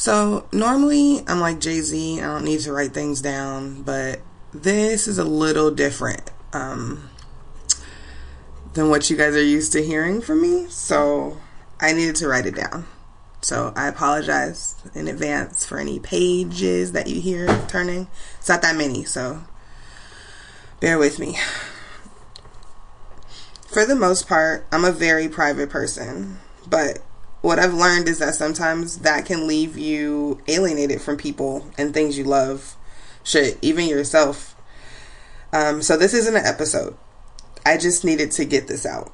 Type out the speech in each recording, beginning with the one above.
So, normally I'm like Jay Z, I don't need to write things down, but this is a little different um, than what you guys are used to hearing from me. So, I needed to write it down. So, I apologize in advance for any pages that you hear turning. It's not that many, so bear with me. For the most part, I'm a very private person, but what I've learned is that sometimes that can leave you alienated from people and things you love. Shit, even yourself. Um, so this isn't an episode. I just needed to get this out.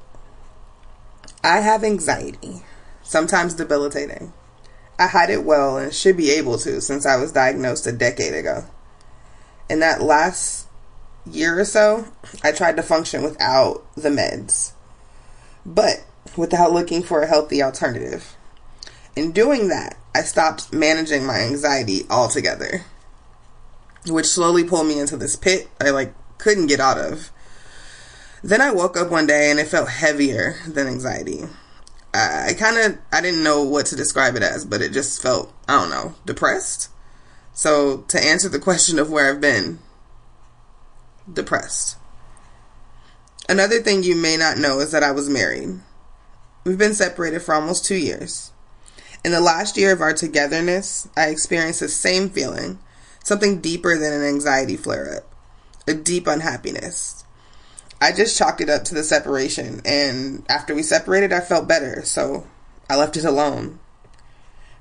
I have anxiety, sometimes debilitating. I hide it well and should be able to since I was diagnosed a decade ago. In that last year or so, I tried to function without the meds. But without looking for a healthy alternative. In doing that, I stopped managing my anxiety altogether, which slowly pulled me into this pit I like couldn't get out of. Then I woke up one day and it felt heavier than anxiety. I, I kind of I didn't know what to describe it as, but it just felt I don't know depressed. So to answer the question of where I've been, depressed. Another thing you may not know is that I was married. We've been separated for almost two years. In the last year of our togetherness, I experienced the same feeling, something deeper than an anxiety flare up, a deep unhappiness. I just chalked it up to the separation, and after we separated, I felt better, so I left it alone.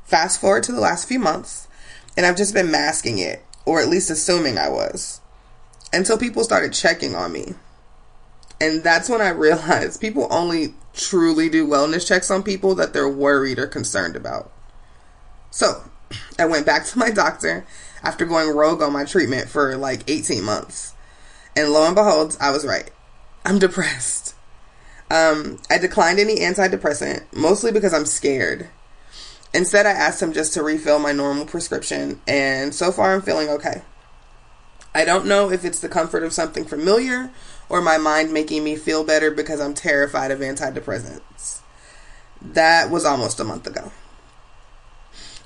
Fast forward to the last few months, and I've just been masking it, or at least assuming I was, until people started checking on me. And that's when I realized people only truly do wellness checks on people that they're worried or concerned about. So, I went back to my doctor after going rogue on my treatment for like 18 months. And lo and behold, I was right. I'm depressed. Um, I declined any antidepressant, mostly because I'm scared. Instead, I asked him just to refill my normal prescription, and so far I'm feeling okay. I don't know if it's the comfort of something familiar or my mind making me feel better because I'm terrified of antidepressants. That was almost a month ago.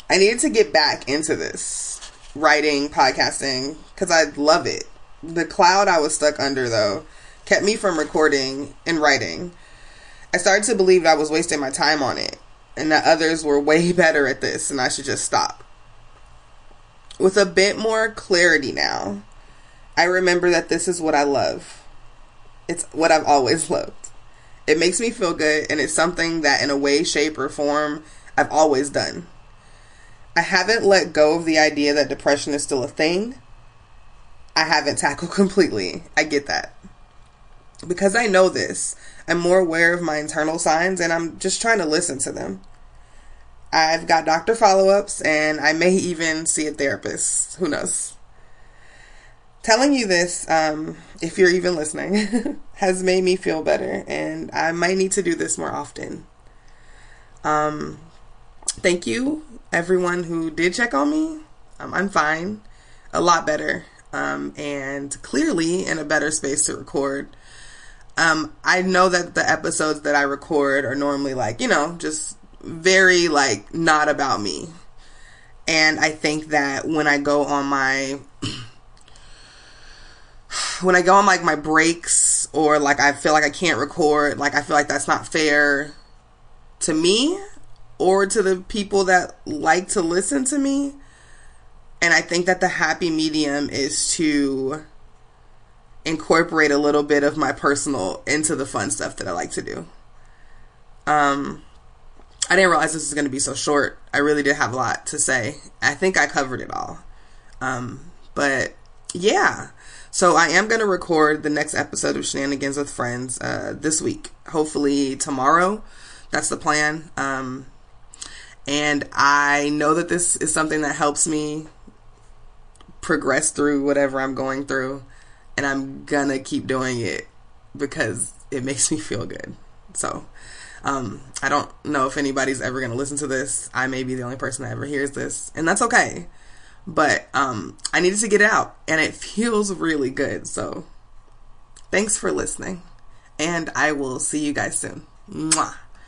I needed to get back into this writing, podcasting, because I love it. The cloud I was stuck under, though, kept me from recording and writing. I started to believe I was wasting my time on it and that others were way better at this and I should just stop. With a bit more clarity now, I remember that this is what I love it's what I've always loved. It makes me feel good, and it's something that, in a way, shape, or form, I've always done. I haven't let go of the idea that depression is still a thing. I haven't tackled completely. I get that. Because I know this, I'm more aware of my internal signs and I'm just trying to listen to them. I've got doctor follow ups and I may even see a therapist. Who knows? Telling you this, um, if you're even listening, has made me feel better, and I might need to do this more often. Um, thank you, everyone who did check on me. Um, I'm fine, a lot better, um, and clearly in a better space to record. Um, I know that the episodes that I record are normally like, you know, just very like not about me. And I think that when I go on my when I go on like my breaks or like I feel like I can't record, like I feel like that's not fair to me or to the people that like to listen to me. And I think that the happy medium is to incorporate a little bit of my personal into the fun stuff that I like to do. Um I didn't realize this was going to be so short. I really did have a lot to say. I think I covered it all. Um but yeah. So I am going to record the next episode of Shenanigans with Friends uh, this week. Hopefully tomorrow. That's the plan. Um, and I know that this is something that helps me progress through whatever I'm going through. And I'm gonna keep doing it because it makes me feel good. So, um, I don't know if anybody's ever gonna listen to this. I may be the only person that ever hears this, and that's okay. But um, I needed to get out, and it feels really good. So thanks for listening, and I will see you guys soon. Mwah.